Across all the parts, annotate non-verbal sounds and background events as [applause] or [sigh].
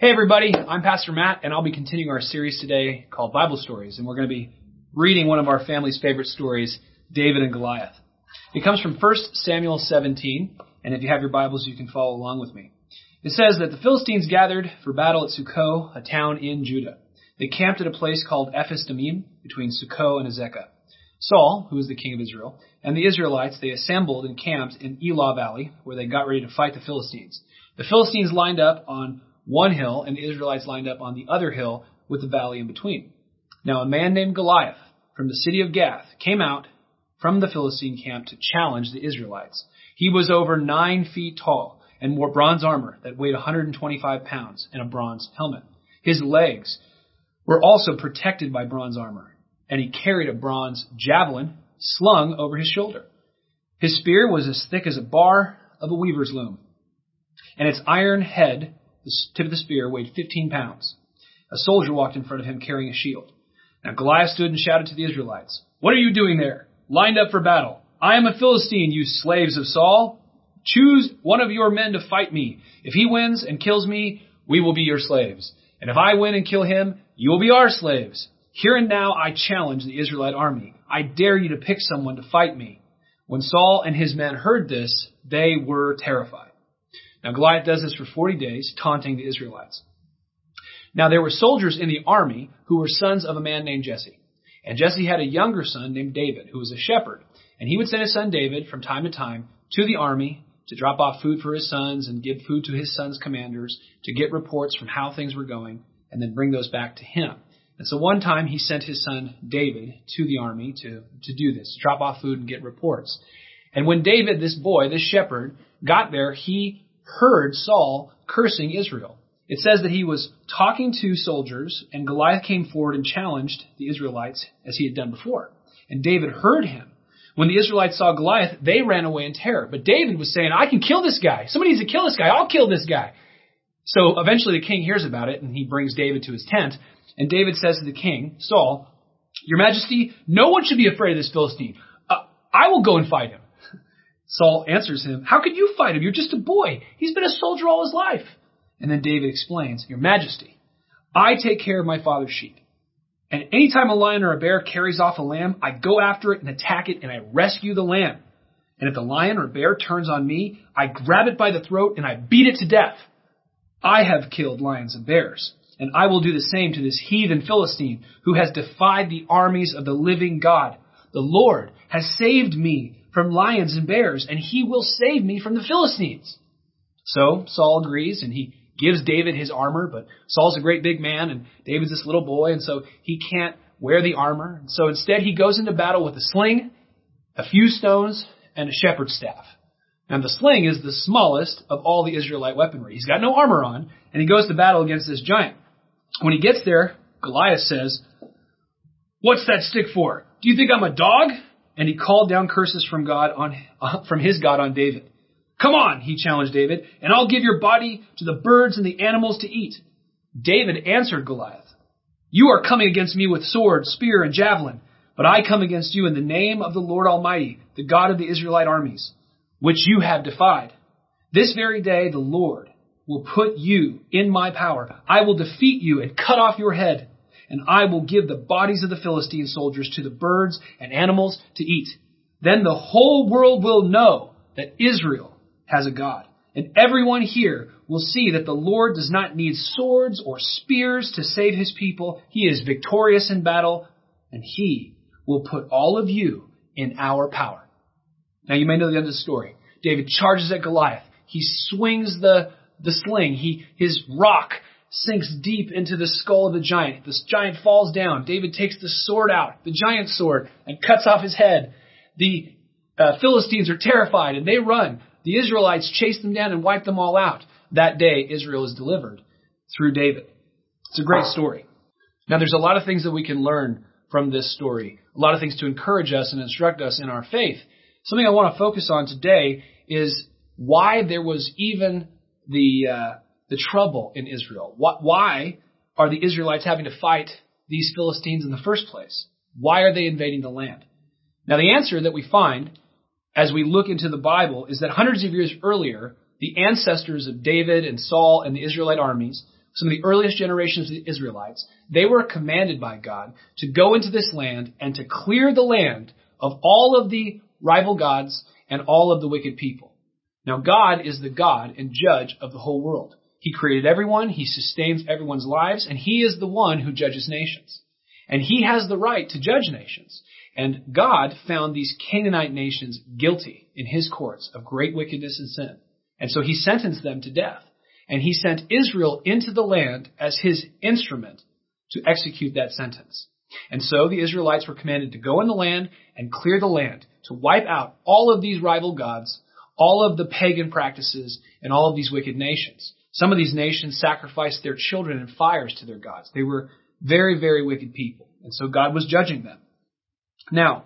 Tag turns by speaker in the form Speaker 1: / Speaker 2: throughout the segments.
Speaker 1: Hey everybody, I'm Pastor Matt and I'll be continuing our series today called Bible Stories and we're going to be reading one of our family's favorite stories, David and Goliath. It comes from 1 Samuel 17 and if you have your Bibles you can follow along with me. It says that the Philistines gathered for battle at Succoth, a town in Judah. They camped at a place called Ephes Dammim between Succoth and Azekah. Saul, who was the king of Israel, and the Israelites, they assembled and camped in Elah Valley where they got ready to fight the Philistines. The Philistines lined up on one hill, and the Israelites lined up on the other hill with the valley in between. Now a man named Goliath from the city of Gath came out from the Philistine camp to challenge the Israelites. He was over nine feet tall and wore bronze armor that weighed 125 pounds and a bronze helmet. His legs were also protected by bronze armor, and he carried a bronze javelin slung over his shoulder. His spear was as thick as a bar of a weaver's loom, and its iron head the tip of the spear weighed 15 pounds. A soldier walked in front of him carrying a shield. Now Goliath stood and shouted to the Israelites, What are you doing there? Lined up for battle. I am a Philistine, you slaves of Saul. Choose one of your men to fight me. If he wins and kills me, we will be your slaves. And if I win and kill him, you will be our slaves. Here and now I challenge the Israelite army. I dare you to pick someone to fight me. When Saul and his men heard this, they were terrified. Now Goliath does this for 40 days, taunting the Israelites. Now there were soldiers in the army who were sons of a man named Jesse. And Jesse had a younger son named David, who was a shepherd. And he would send his son David from time to time to the army to drop off food for his sons and give food to his sons' commanders, to get reports from how things were going, and then bring those back to him. And so one time he sent his son David to the army to, to do this, to drop off food and get reports. And when David, this boy, this shepherd, got there, he heard Saul cursing Israel. It says that he was talking to soldiers, and Goliath came forward and challenged the Israelites as he had done before. And David heard him. When the Israelites saw Goliath, they ran away in terror. But David was saying, I can kill this guy. Somebody needs to kill this guy. I'll kill this guy. So eventually the king hears about it, and he brings David to his tent. And David says to the king, Saul, Your Majesty, no one should be afraid of this Philistine. Uh, I will go and fight him. Saul answers him, How could you fight him? You're just a boy. He's been a soldier all his life. And then David explains, Your Majesty, I take care of my father's sheep. And anytime a lion or a bear carries off a lamb, I go after it and attack it and I rescue the lamb. And if the lion or bear turns on me, I grab it by the throat and I beat it to death. I have killed lions and bears, and I will do the same to this heathen Philistine who has defied the armies of the living God. The Lord has saved me from lions and bears, and he will save me from the Philistines. So Saul agrees, and he gives David his armor, but Saul's a great big man, and David's this little boy, and so he can't wear the armor. So instead, he goes into battle with a sling, a few stones, and a shepherd's staff. And the sling is the smallest of all the Israelite weaponry. He's got no armor on, and he goes to battle against this giant. When he gets there, Goliath says, What's that stick for? Do you think I'm a dog? And he called down curses from God on uh, [laughs] from his God on David. Come on, he challenged David, and I'll give your body to the birds and the animals to eat. David answered Goliath, You are coming against me with sword, spear, and javelin, but I come against you in the name of the Lord Almighty, the God of the Israelite armies, which you have defied. This very day the Lord will put you in my power. I will defeat you and cut off your head and I will give the bodies of the Philistine soldiers to the birds and animals to eat. Then the whole world will know that Israel has a God. And everyone here will see that the Lord does not need swords or spears to save his people. He is victorious in battle, and he will put all of you in our power. Now you may know the end of the story. David charges at Goliath. He swings the, the sling. He, his rock sinks deep into the skull of the giant. This giant falls down. David takes the sword out, the giant sword, and cuts off his head. The uh, Philistines are terrified and they run. The Israelites chase them down and wipe them all out. That day, Israel is delivered through David. It's a great story. Now, there's a lot of things that we can learn from this story, a lot of things to encourage us and instruct us in our faith. Something I want to focus on today is why there was even the uh, the trouble in Israel? Why are the Israelites having to fight these Philistines in the first place? Why are they invading the land? Now, the answer that we find as we look into the Bible is that hundreds of years earlier, the ancestors of David and Saul and the Israelite armies some of the earliest generations of the Israelites, they were commanded by God to go into this land and to clear the land of all of the rival gods and all of the wicked people. Now God is the God and judge of the whole world. He created everyone, He sustains everyone's lives, and He is the one who judges nations. And He has the right to judge nations. And God found these Canaanite nations guilty in His courts of great wickedness and sin. And so He sentenced them to death. And He sent Israel into the land as His instrument to execute that sentence. And so the Israelites were commanded to go in the land and clear the land, to wipe out all of these rival gods, all of the pagan practices, and all of these wicked nations. Some of these nations sacrificed their children in fires to their gods. They were very, very wicked people. And so God was judging them. Now,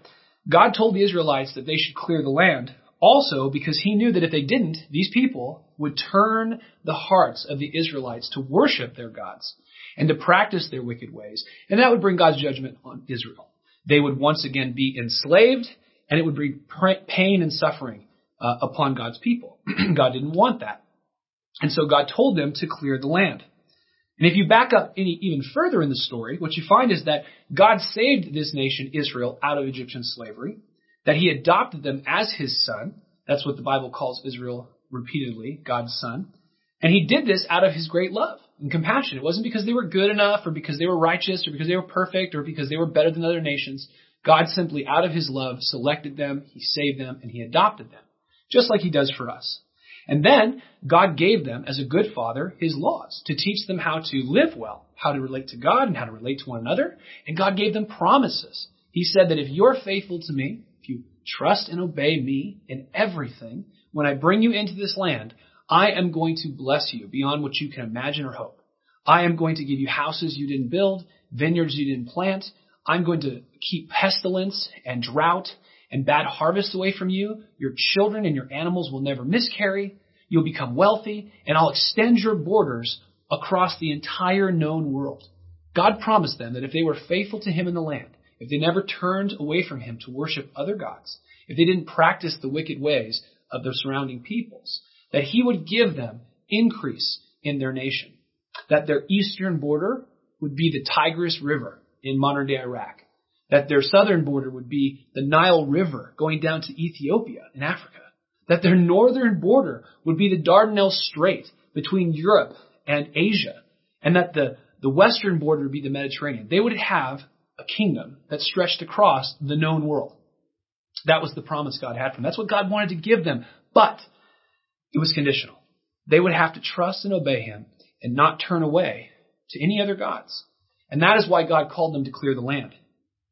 Speaker 1: God told the Israelites that they should clear the land also because he knew that if they didn't, these people would turn the hearts of the Israelites to worship their gods and to practice their wicked ways. And that would bring God's judgment on Israel. They would once again be enslaved and it would bring pain and suffering uh, upon God's people. [clears throat] God didn't want that. And so God told them to clear the land. And if you back up any, even further in the story, what you find is that God saved this nation, Israel, out of Egyptian slavery, that he adopted them as his son. That's what the Bible calls Israel repeatedly, God's son. And he did this out of his great love and compassion. It wasn't because they were good enough or because they were righteous or because they were perfect or because they were better than other nations. God simply, out of his love, selected them, he saved them, and he adopted them, just like he does for us. And then God gave them, as a good father, his laws to teach them how to live well, how to relate to God and how to relate to one another. And God gave them promises. He said that if you're faithful to me, if you trust and obey me in everything, when I bring you into this land, I am going to bless you beyond what you can imagine or hope. I am going to give you houses you didn't build, vineyards you didn't plant. I'm going to keep pestilence and drought and bad harvests away from you. Your children and your animals will never miscarry. You'll become wealthy, and I'll extend your borders across the entire known world. God promised them that if they were faithful to Him in the land, if they never turned away from Him to worship other gods, if they didn't practice the wicked ways of their surrounding peoples, that He would give them increase in their nation. That their eastern border would be the Tigris River in modern day Iraq that their southern border would be the Nile River going down to Ethiopia in Africa, that their northern border would be the Dardanelles Strait between Europe and Asia, and that the, the western border would be the Mediterranean. They would have a kingdom that stretched across the known world. That was the promise God had for them. That's what God wanted to give them, but it was conditional. They would have to trust and obey Him and not turn away to any other gods. And that is why God called them to clear the land.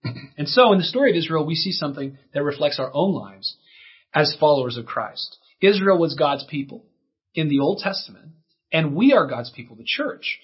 Speaker 1: And so in the story of Israel, we see something that reflects our own lives as followers of Christ. Israel was God's people in the Old Testament, and we are God's people, the church.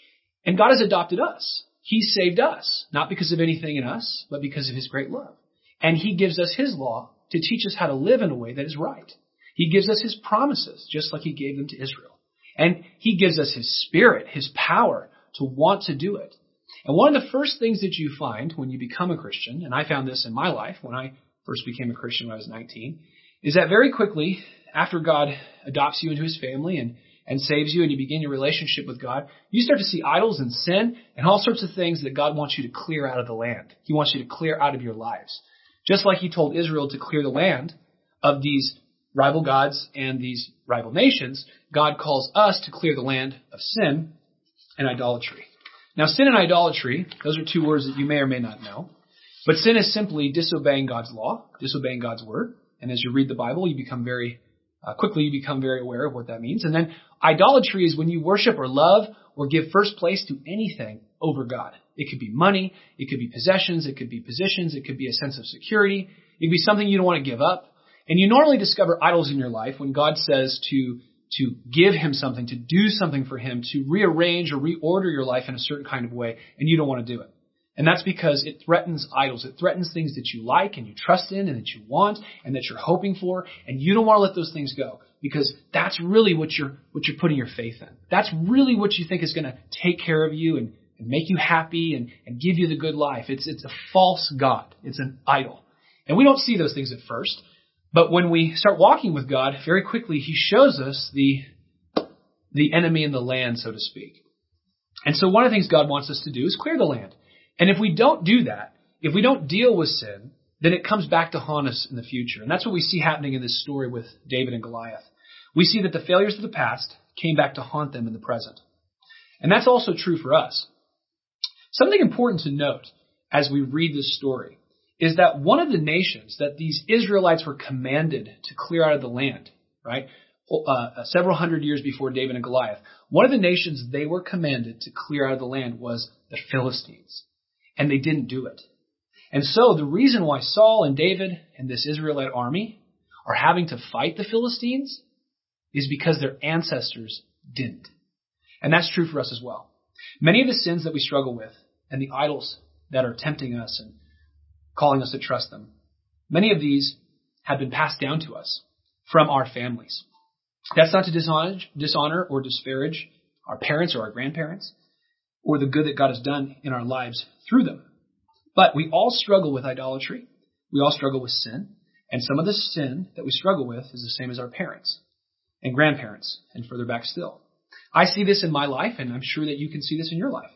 Speaker 1: And God has adopted us. He saved us, not because of anything in us, but because of His great love. And He gives us His law to teach us how to live in a way that is right. He gives us His promises, just like He gave them to Israel. And He gives us His Spirit, His power to want to do it. And one of the first things that you find when you become a Christian, and I found this in my life when I first became a Christian when I was 19, is that very quickly, after God adopts you into his family and, and saves you and you begin your relationship with God, you start to see idols and sin and all sorts of things that God wants you to clear out of the land. He wants you to clear out of your lives. Just like he told Israel to clear the land of these rival gods and these rival nations, God calls us to clear the land of sin and idolatry. Now, sin and idolatry, those are two words that you may or may not know. But sin is simply disobeying God's law, disobeying God's word. And as you read the Bible, you become very, uh, quickly you become very aware of what that means. And then idolatry is when you worship or love or give first place to anything over God. It could be money, it could be possessions, it could be positions, it could be a sense of security, it could be something you don't want to give up. And you normally discover idols in your life when God says to to give him something, to do something for him, to rearrange or reorder your life in a certain kind of way, and you don't want to do it. And that's because it threatens idols. It threatens things that you like and you trust in and that you want and that you're hoping for, and you don't want to let those things go because that's really what you're what you're putting your faith in. That's really what you think is going to take care of you and, and make you happy and, and give you the good life. It's it's a false god. It's an idol. And we don't see those things at first. But when we start walking with God, very quickly He shows us the, the enemy in the land, so to speak. And so one of the things God wants us to do is clear the land. And if we don't do that, if we don't deal with sin, then it comes back to haunt us in the future. And that's what we see happening in this story with David and Goliath. We see that the failures of the past came back to haunt them in the present. And that's also true for us. Something important to note as we read this story is that one of the nations that these Israelites were commanded to clear out of the land, right? Uh, several hundred years before David and Goliath, one of the nations they were commanded to clear out of the land was the Philistines. And they didn't do it. And so the reason why Saul and David and this Israelite army are having to fight the Philistines is because their ancestors didn't. And that's true for us as well. Many of the sins that we struggle with and the idols that are tempting us and calling us to trust them, many of these have been passed down to us from our families. That's not to dishonor, or disparage our parents or our grandparents or the good that God has done in our lives through them. But we all struggle with idolatry. We all struggle with sin. And some of the sin that we struggle with is the same as our parents and grandparents and further back still. I see this in my life, and I'm sure that you can see this in your life.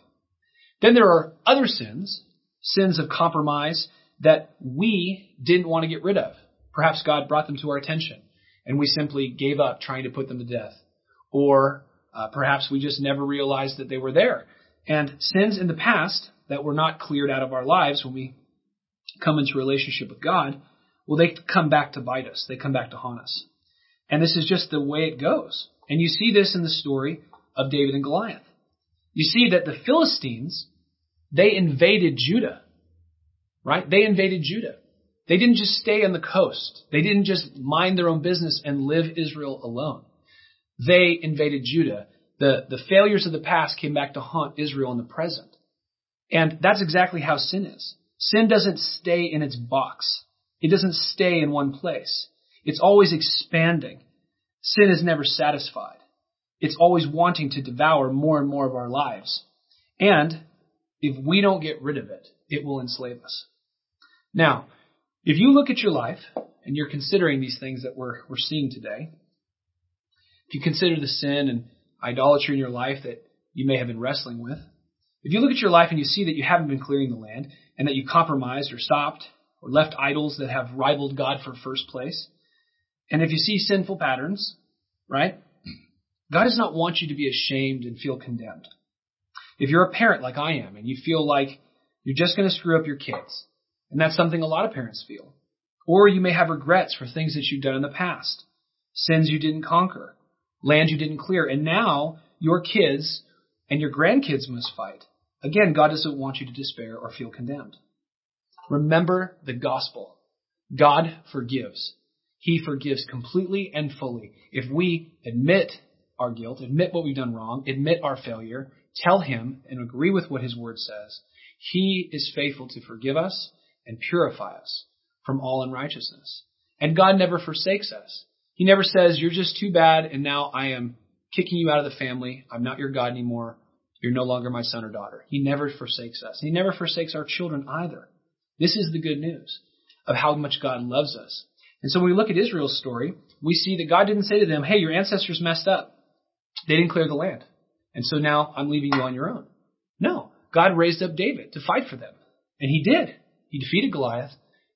Speaker 1: Then there are other sins, sins of compromise that we didn't want to get rid of. Perhaps God brought them to our attention, and we simply gave up trying to put them to death. Or uh, perhaps we just never realized that they were there. And sins in the past that were not cleared out of our lives when we come into relationship with God, well, they come back to bite us. They come back to haunt us. And this is just the way it goes. And you see this in the story of David and Goliath. You see that the Philistines, they invaded Judah. Right? They invaded Judah. They didn't just stay on the coast. They didn't just mind their own business and live Israel alone. They invaded Judah. The, the failures of the past came back to haunt Israel in the present. And that's exactly how sin is. Sin doesn't stay in its box. It doesn't stay in one place. It's always expanding. Sin is never satisfied. It's always wanting to devour more and more of our lives. And if we don't get rid of it, it will enslave us. Now, if you look at your life and you're considering these things that we're, we're seeing today, if you consider the sin and idolatry in your life that you may have been wrestling with, if you look at your life and you see that you haven't been clearing the land and that you compromised or stopped or left idols that have rivaled God for first place, and if you see sinful patterns, right, God does not want you to be ashamed and feel condemned. If you're a parent like I am and you feel like you're just going to screw up your kids, and that's something a lot of parents feel, or you may have regrets for things that you've done in the past, sins you didn't conquer, land you didn't clear, and now your kids and your grandkids must fight. Again, God doesn't want you to despair or feel condemned. Remember the gospel. God forgives. He forgives completely and fully. If we admit our guilt, admit what we've done wrong, admit our failure, tell Him and agree with what His Word says, He is faithful to forgive us and purify us from all unrighteousness. And God never forsakes us. He never says, You're just too bad, and now I am kicking you out of the family. I'm not your God anymore. You're no longer my son or daughter. He never forsakes us. He never forsakes our children either. This is the good news of how much God loves us. And so when we look at Israel's story, we see that God didn't say to them, hey, your ancestors messed up. They didn't clear the land. And so now I'm leaving you on your own. No. God raised up David to fight for them. And he did. He defeated Goliath.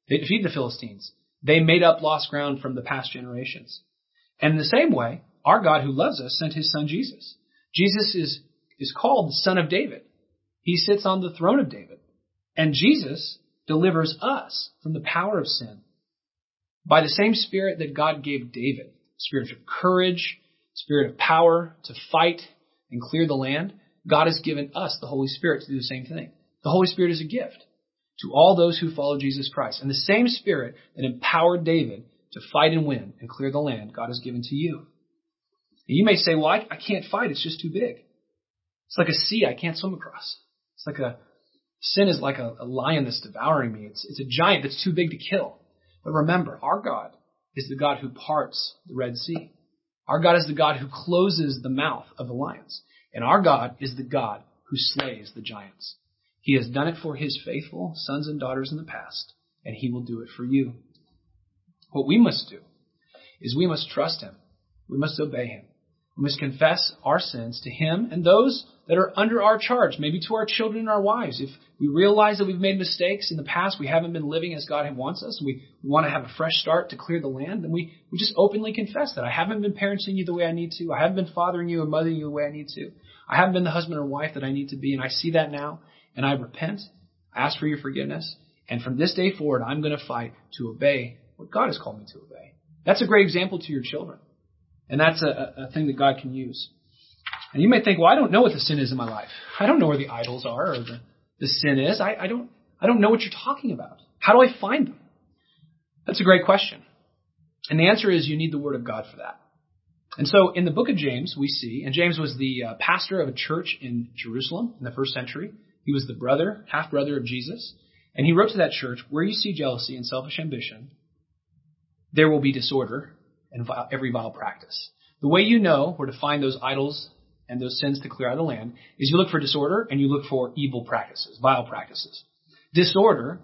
Speaker 1: They defeated the Philistines. They made up lost ground from the past generations. And in the same way, our God who loves us sent his son Jesus. Jesus is, is called the son of David. He sits on the throne of David. And Jesus delivers us from the power of sin by the same spirit that God gave David, spirit of courage, spirit of power to fight and clear the land, God has given us the Holy Spirit to do the same thing. The Holy Spirit is a gift to all those who follow Jesus Christ. And the same spirit that empowered David to fight and win and clear the land, God has given to you. And you may say, well, I, I can't fight. It's just too big. It's like a sea I can't swim across. It's like a, sin is like a, a lion that's devouring me. It's, it's a giant that's too big to kill. But remember, our God is the God who parts the Red Sea. Our God is the God who closes the mouth of the lions. And our God is the God who slays the giants. He has done it for his faithful sons and daughters in the past, and he will do it for you. What we must do is we must trust him. We must obey him. We must confess our sins to Him and those that are under our charge, maybe to our children and our wives. If we realize that we've made mistakes in the past, we haven't been living as God wants us, we, we want to have a fresh start to clear the land, then we, we just openly confess that. I haven't been parenting you the way I need to. I haven't been fathering you and mothering you the way I need to. I haven't been the husband or wife that I need to be, and I see that now, and I repent. I ask for your forgiveness, and from this day forward, I'm going to fight to obey what God has called me to obey. That's a great example to your children. And that's a, a thing that God can use. And you may think, well, I don't know what the sin is in my life. I don't know where the idols are or the, the sin is. I, I don't I don't know what you're talking about. How do I find them? That's a great question. And the answer is you need the Word of God for that. And so in the book of James, we see, and James was the uh, pastor of a church in Jerusalem in the first century. He was the brother, half brother of Jesus. And he wrote to that church, where you see jealousy and selfish ambition, there will be disorder and every vile practice. The way you know where to find those idols and those sins to clear out of the land is you look for disorder and you look for evil practices, vile practices. Disorder,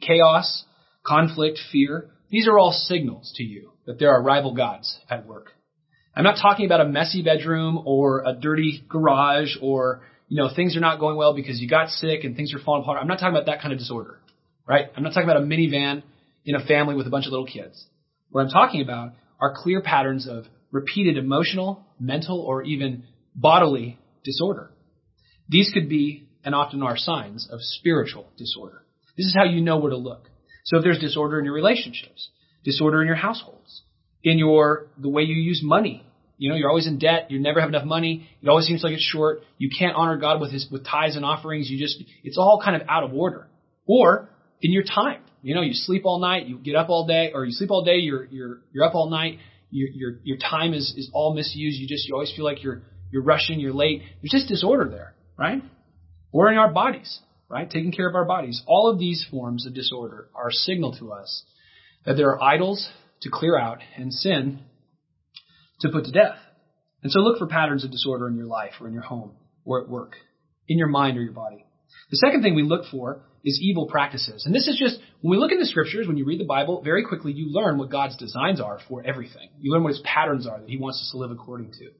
Speaker 1: chaos, conflict, fear, these are all signals to you that there are rival gods at work. I'm not talking about a messy bedroom or a dirty garage or, you know, things are not going well because you got sick and things are falling apart. I'm not talking about that kind of disorder, right? I'm not talking about a minivan in a family with a bunch of little kids. What I'm talking about are clear patterns of repeated emotional, mental, or even bodily disorder. These could be, and often are, signs of spiritual disorder. This is how you know where to look. So if there's disorder in your relationships, disorder in your households, in your the way you use money, you know, you're always in debt, you never have enough money, it always seems like it's short, you can't honor God with his with tithes and offerings, you just it's all kind of out of order. Or in your time. You know, you sleep all night, you get up all day, or you sleep all day, you're you're you're up all night. Your your your time is is all misused. You just you always feel like you're you're rushing, you're late. There's just disorder there, right? Or in our bodies, right? Taking care of our bodies. All of these forms of disorder are a signal to us that there are idols to clear out and sin to put to death. And so look for patterns of disorder in your life or in your home or at work, in your mind or your body. The second thing we look for is evil practices. And this is just, when we look in the scriptures, when you read the Bible, very quickly you learn what God's designs are for everything. You learn what his patterns are that he wants us to live according to.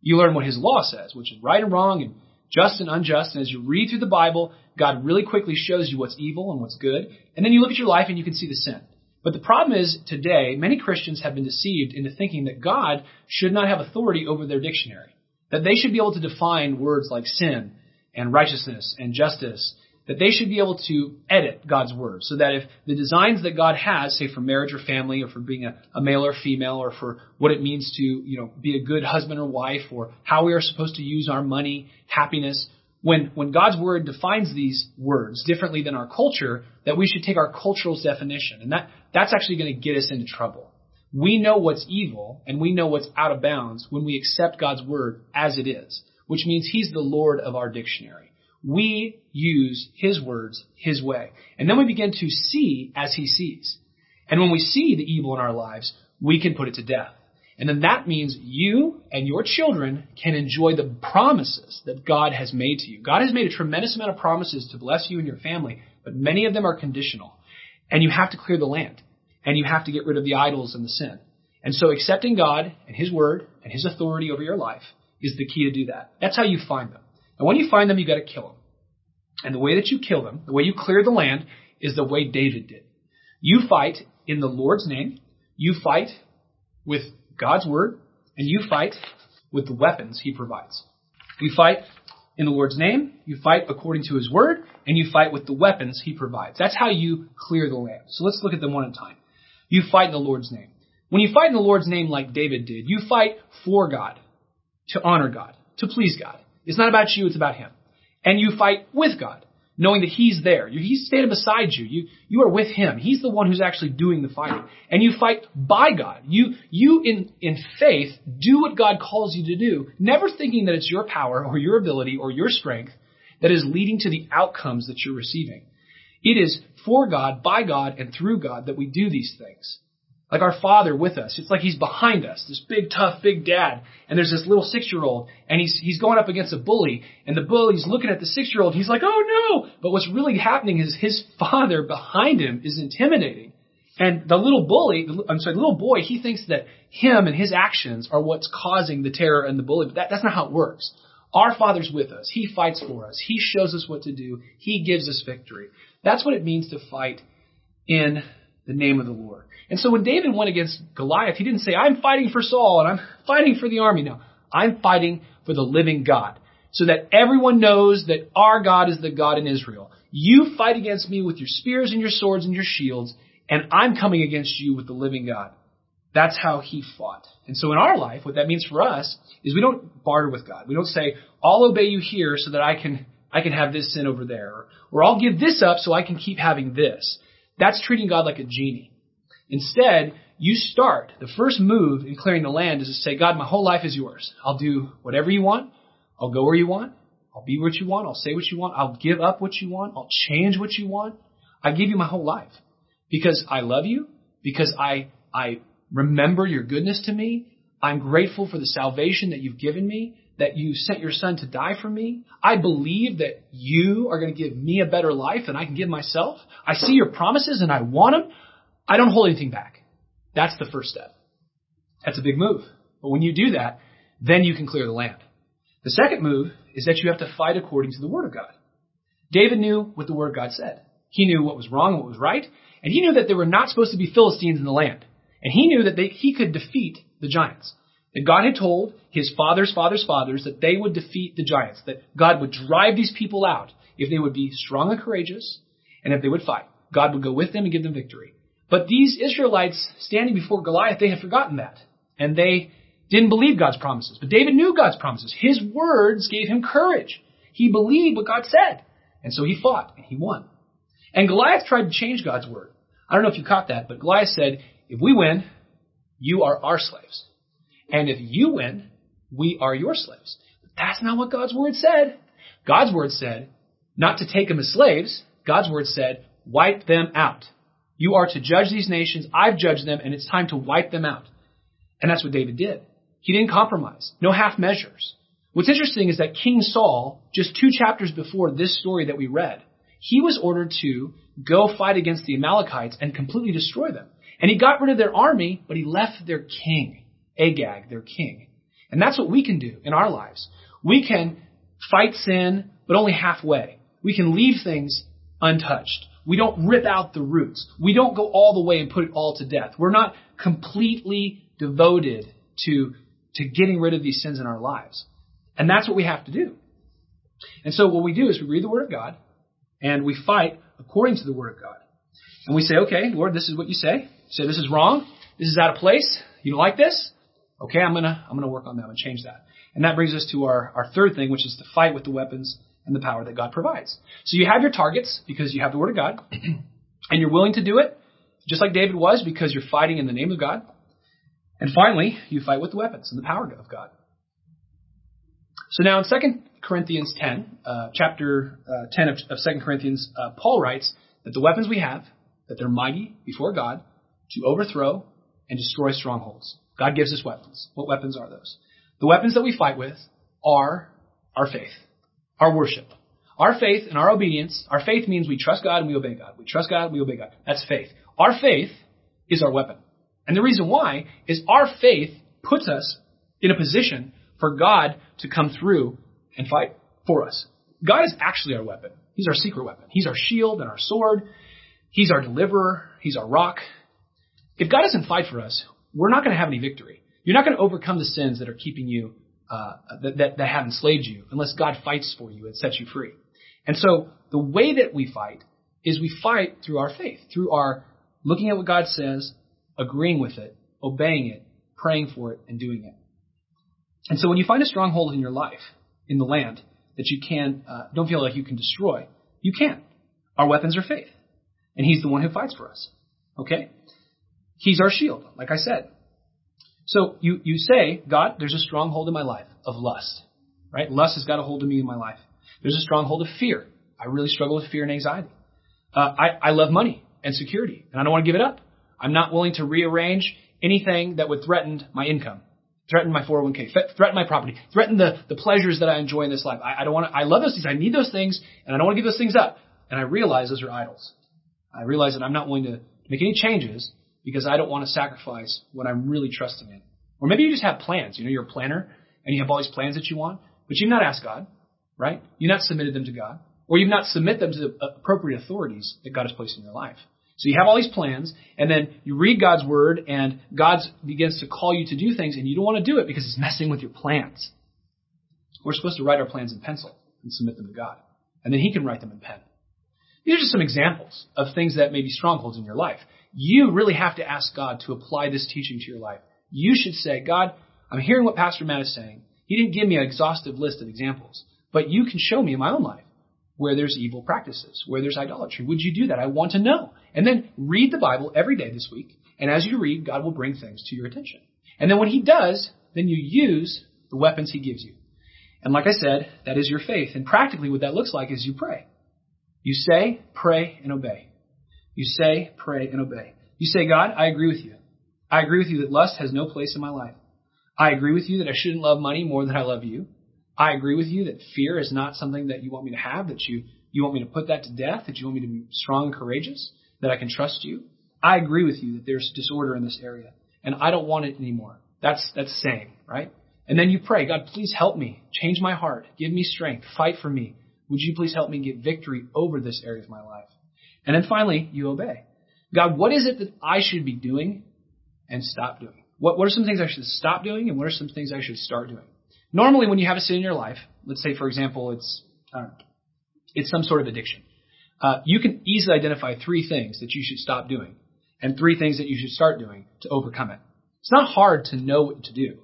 Speaker 1: You learn what his law says, which is right and wrong and just and unjust. And as you read through the Bible, God really quickly shows you what's evil and what's good. And then you look at your life and you can see the sin. But the problem is today, many Christians have been deceived into thinking that God should not have authority over their dictionary. That they should be able to define words like sin and righteousness and justice that they should be able to edit God's word so that if the designs that God has, say for marriage or family or for being a, a, male or female or for what it means to, you know, be a good husband or wife or how we are supposed to use our money, happiness, when, when God's word defines these words differently than our culture, that we should take our cultural definition. And that, that's actually going to get us into trouble. We know what's evil and we know what's out of bounds when we accept God's word as it is, which means He's the Lord of our dictionary we use his words his way. And then we begin to see as he sees. And when we see the evil in our lives, we can put it to death. And then that means you and your children can enjoy the promises that God has made to you. God has made a tremendous amount of promises to bless you and your family, but many of them are conditional. And you have to clear the land. And you have to get rid of the idols and the sin. And so accepting God and His Word and His authority over your life is the key to do that. That's how you find them. And when you find them, you got to kill them. And the way that you kill them, the way you clear the land, is the way David did. You fight in the Lord's name. You fight with God's word, and you fight with the weapons He provides. You fight in the Lord's name. You fight according to His word, and you fight with the weapons He provides. That's how you clear the land. So let's look at them one at a time. You fight in the Lord's name. When you fight in the Lord's name like David did, you fight for God, to honor God, to please God. It's not about you, it's about Him. And you fight with God, knowing that He's there. He's standing beside you. You, you are with Him. He's the one who's actually doing the fighting. And you fight by God. You, you in, in faith do what God calls you to do, never thinking that it's your power or your ability or your strength that is leading to the outcomes that you're receiving. It is for God, by God, and through God that we do these things like our father with us. It's like he's behind us, this big tough big dad. And there's this little six year old and he's, he's going up against a bully and the bully's looking at the six year old. He's like, oh no. But what's really happening is his [laughs] father behind him is intimidating And the little bully, I'm sorry, the little boy, he thinks that him and his actions are what's causing the terror and the bully, but that, that's not how it works. Our Father's with us. He fights for us. He shows us what to do. He gives us victory. That's what it means to fight in the name of the Lord. And so when David went against Goliath, he didn't say, I'm fighting for Saul and I'm fighting for the army. No, I'm fighting for the living God so that everyone knows that our God is the God in Israel. You fight against me with your spears and your swords and your shields, and I'm coming against you with the living God. That's how he fought. And so in our life, what that means for us is we don't barter with God. We don't say, I'll obey you here so that I can, I can have this sin over there. Or, I'll give this up so I can keep having this. That's treating God like a genie. Instead, you start. The first move in clearing the land is to say, God, my whole life is yours. I'll do whatever you want. I'll go where you want. I'll be what you want. I'll say what you want. I'll give up what you want. I'll change what you want. I give you my whole life because I love you, because I, I remember your goodness to me. I'm grateful for the salvation that you've given me, that you sent your son to die for me. I believe that you are going to give me a better life than I can give myself. I see your promises and I want them. I don't hold anything back. That's the first step. That's a big move. But when you do that, then you can clear the land. The second move is that you have to fight according to the Word of God. David knew what the Word of God said. He knew what was wrong and what was right, and he knew that there were not supposed to be Philistines in the land. And he knew that they, he could defeat the giants. That God had told his fathers, fathers, fathers that they would defeat the giants, that God would drive these people out if they would be strong and courageous, and if they would fight. God would go with them and give them victory. But these Israelites standing before Goliath, they had forgotten that. And they didn't believe God's promises. But David knew God's promises. His words gave him courage. He believed what God said. And so he fought and he won. And Goliath tried to change God's word. I don't know if you caught that, but Goliath said, if we win, you are our slaves. And if you win, we are your slaves. But that's not what God's word said. God's word said, not to take them as slaves. God's word said, wipe them out. You are to judge these nations. I've judged them, and it's time to wipe them out. And that's what David did. He didn't compromise. No half measures. What's interesting is that King Saul, just two chapters before this story that we read, he was ordered to go fight against the Amalekites and completely destroy them. And he got rid of their army, but he left their king, Agag, their king. And that's what we can do in our lives. We can fight sin, but only halfway. We can leave things untouched. We don't rip out the roots. We don't go all the way and put it all to death. We're not completely devoted to, to getting rid of these sins in our lives. And that's what we have to do. And so what we do is we read the Word of God and we fight according to the Word of God. And we say, okay, Lord, this is what you say. You say this is wrong. This is out of place. You don't like this? Okay, I'm gonna, I'm gonna work on that and change that. And that brings us to our, our third thing, which is to fight with the weapons and the power that God provides. So you have your targets because you have the Word of God, [clears throat] and you're willing to do it, just like David was, because you're fighting in the name of God. And finally, you fight with the weapons and the power of God. So now in 2 Corinthians 10, uh, chapter uh, 10 of, of 2 Corinthians, uh, Paul writes that the weapons we have, that they're mighty before God to overthrow and destroy strongholds. God gives us weapons. What weapons are those? The weapons that we fight with are our faith our worship. Our faith and our obedience, our faith means we trust God and we obey God. We trust God and we obey God. That's faith. Our faith is our weapon. And the reason why is our faith puts us in a position for God to come through and fight for us. God is actually our weapon. He's our secret weapon. He's our shield and our sword. He's our deliverer. He's our rock. If God doesn't fight for us, we're not going to have any victory. You're not going to overcome the sins that are keeping you uh, that, that, have enslaved you unless God fights for you and sets you free. And so the way that we fight is we fight through our faith, through our looking at what God says, agreeing with it, obeying it, praying for it, and doing it. And so when you find a stronghold in your life, in the land, that you can uh, don't feel like you can destroy, you can. Our weapons are faith, and He's the one who fights for us. Okay, He's our shield, like I said. So you, you say, God, there's a stronghold in my life of lust, right? Lust has got a hold of me in my life. There's a stronghold of fear. I really struggle with fear and anxiety. Uh, I, I love money and security, and I don't want to give it up. I'm not willing to rearrange anything that would threaten my income, threaten my 401k, threaten my property, threaten the, the pleasures that I enjoy in this life. I, I don't want to, I love those things. I need those things, and I don't want to give those things up. And I realize those are idols. I realize that I'm not willing to make any changes because I don't want to sacrifice what I'm really trusting in. Or maybe you just have plans. You know, you're a planner and you have all these plans that you want, but you've not asked God, right? You've not submitted them to God. Or you've not submitted them to the appropriate authorities that God has placed in your life. So you have all these plans, and then you read God's word, and God begins to call you to do things, and you don't want to do it because it's messing with your plans. We're supposed to write our plans in pencil and submit them to God. And then He can write them in pen. These are just some examples of things that may be strongholds in your life. You really have to ask God to apply this teaching to your life. You should say, God, I'm hearing what Pastor Matt is saying. He didn't give me an exhaustive list of examples, but you can show me in my own life where there's evil practices, where there's idolatry. Would you do that? I want to know. And then read the Bible every day this week. And as you read, God will bring things to your attention. And then when He does, then you use the weapons He gives you. And like I said, that is your faith. And practically what that looks like is you pray. You say, pray, and obey. You say, pray, and obey. You say, God, I agree with you. I agree with you that lust has no place in my life. I agree with you that I shouldn't love money more than I love you. I agree with you that fear is not something that you want me to have, that you, you want me to put that to death, that you want me to be strong and courageous, that I can trust you. I agree with you that there's disorder in this area, and I don't want it anymore. That's, that's saying, right? And then you pray, God, please help me. Change my heart. Give me strength. Fight for me. Would you please help me get victory over this area of my life? And then finally, you obey. God, what is it that I should be doing and stop doing? What, what are some things I should stop doing and what are some things I should start doing? Normally, when you have a sin in your life, let's say, for example, it's uh, it's some sort of addiction, uh, you can easily identify three things that you should stop doing and three things that you should start doing to overcome it. It's not hard to know what to do,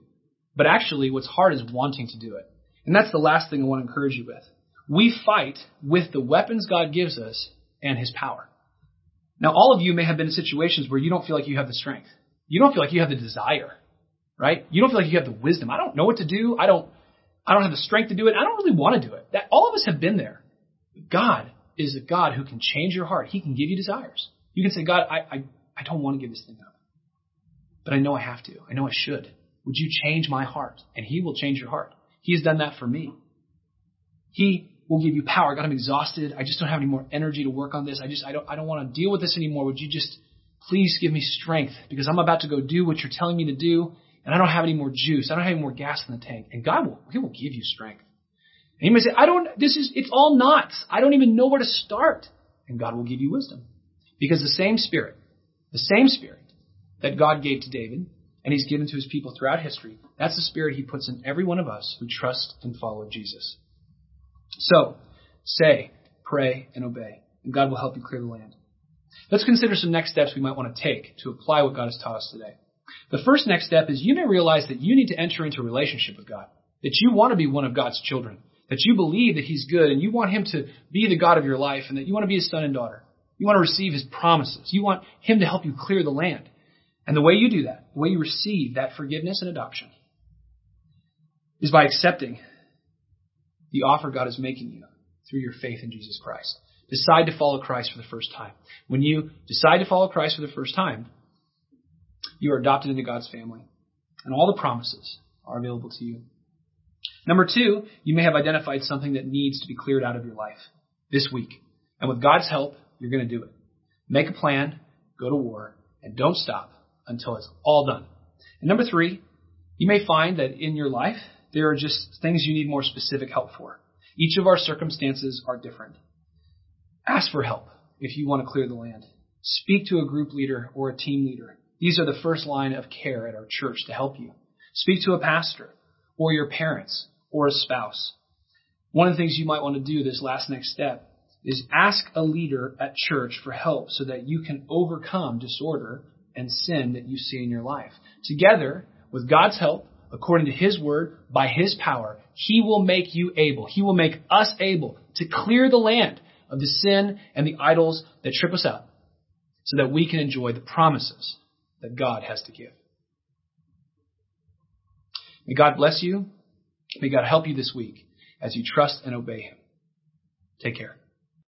Speaker 1: but actually, what's hard is wanting to do it. And that's the last thing I want to encourage you with. We fight with the weapons God gives us and His power. Now, all of you may have been in situations where you don't feel like you have the strength. You don't feel like you have the desire right? You don't feel like you have the wisdom. I don't know what to do. I don't, I don't have the strength to do it. I don't really want to do it. That all of us have been there. God is a God who can change your heart. He can give you desires. You can say, God, I, I, I don't want to give this thing up, but I know I have to. I know I should. Would you change my heart? And He will change your heart. He has done that for me. He will give you power. God, I'm exhausted. I just don't have any more energy to work on this. I just, I don't, I don't want to deal with this anymore. Would you just please give me strength because I'm about to go do what you're telling me to do and I don't have any more juice. I don't have any more gas in the tank. And God will, He will give you strength. And you may say, I don't, this is, it's all knots. I don't even know where to start. And God will give you wisdom. Because the same Spirit, the same Spirit that God gave to David and He's given to His people throughout history, that's the Spirit He puts in every one of us who trust and follow Jesus. So, say, pray, and obey. And God will help you clear the land. Let's consider some next steps we might want to take to apply what God has taught us today. The first next step is you may realize that you need to enter into a relationship with God, that you want to be one of God's children, that you believe that He's good and you want Him to be the God of your life and that you want to be His son and daughter. You want to receive His promises. You want Him to help you clear the land. And the way you do that, the way you receive that forgiveness and adoption, is by accepting the offer God is making you through your faith in Jesus Christ. Decide to follow Christ for the first time. When you decide to follow Christ for the first time, you are adopted into God's family, and all the promises are available to you. Number two, you may have identified something that needs to be cleared out of your life this week. And with God's help, you're going to do it. Make a plan, go to war, and don't stop until it's all done. And number three, you may find that in your life, there are just things you need more specific help for. Each of our circumstances are different. Ask for help if you want to clear the land. Speak to a group leader or a team leader. These are the first line of care at our church to help you. Speak to a pastor or your parents or a spouse. One of the things you might want to do this last next step is ask a leader at church for help so that you can overcome disorder and sin that you see in your life. Together, with God's help, according to His word, by His power, He will make you able. He will make us able to clear the land of the sin and the idols that trip us up so that we can enjoy the promises that God has to give. May God bless you. May God help you this week as you trust and obey Him. Take care.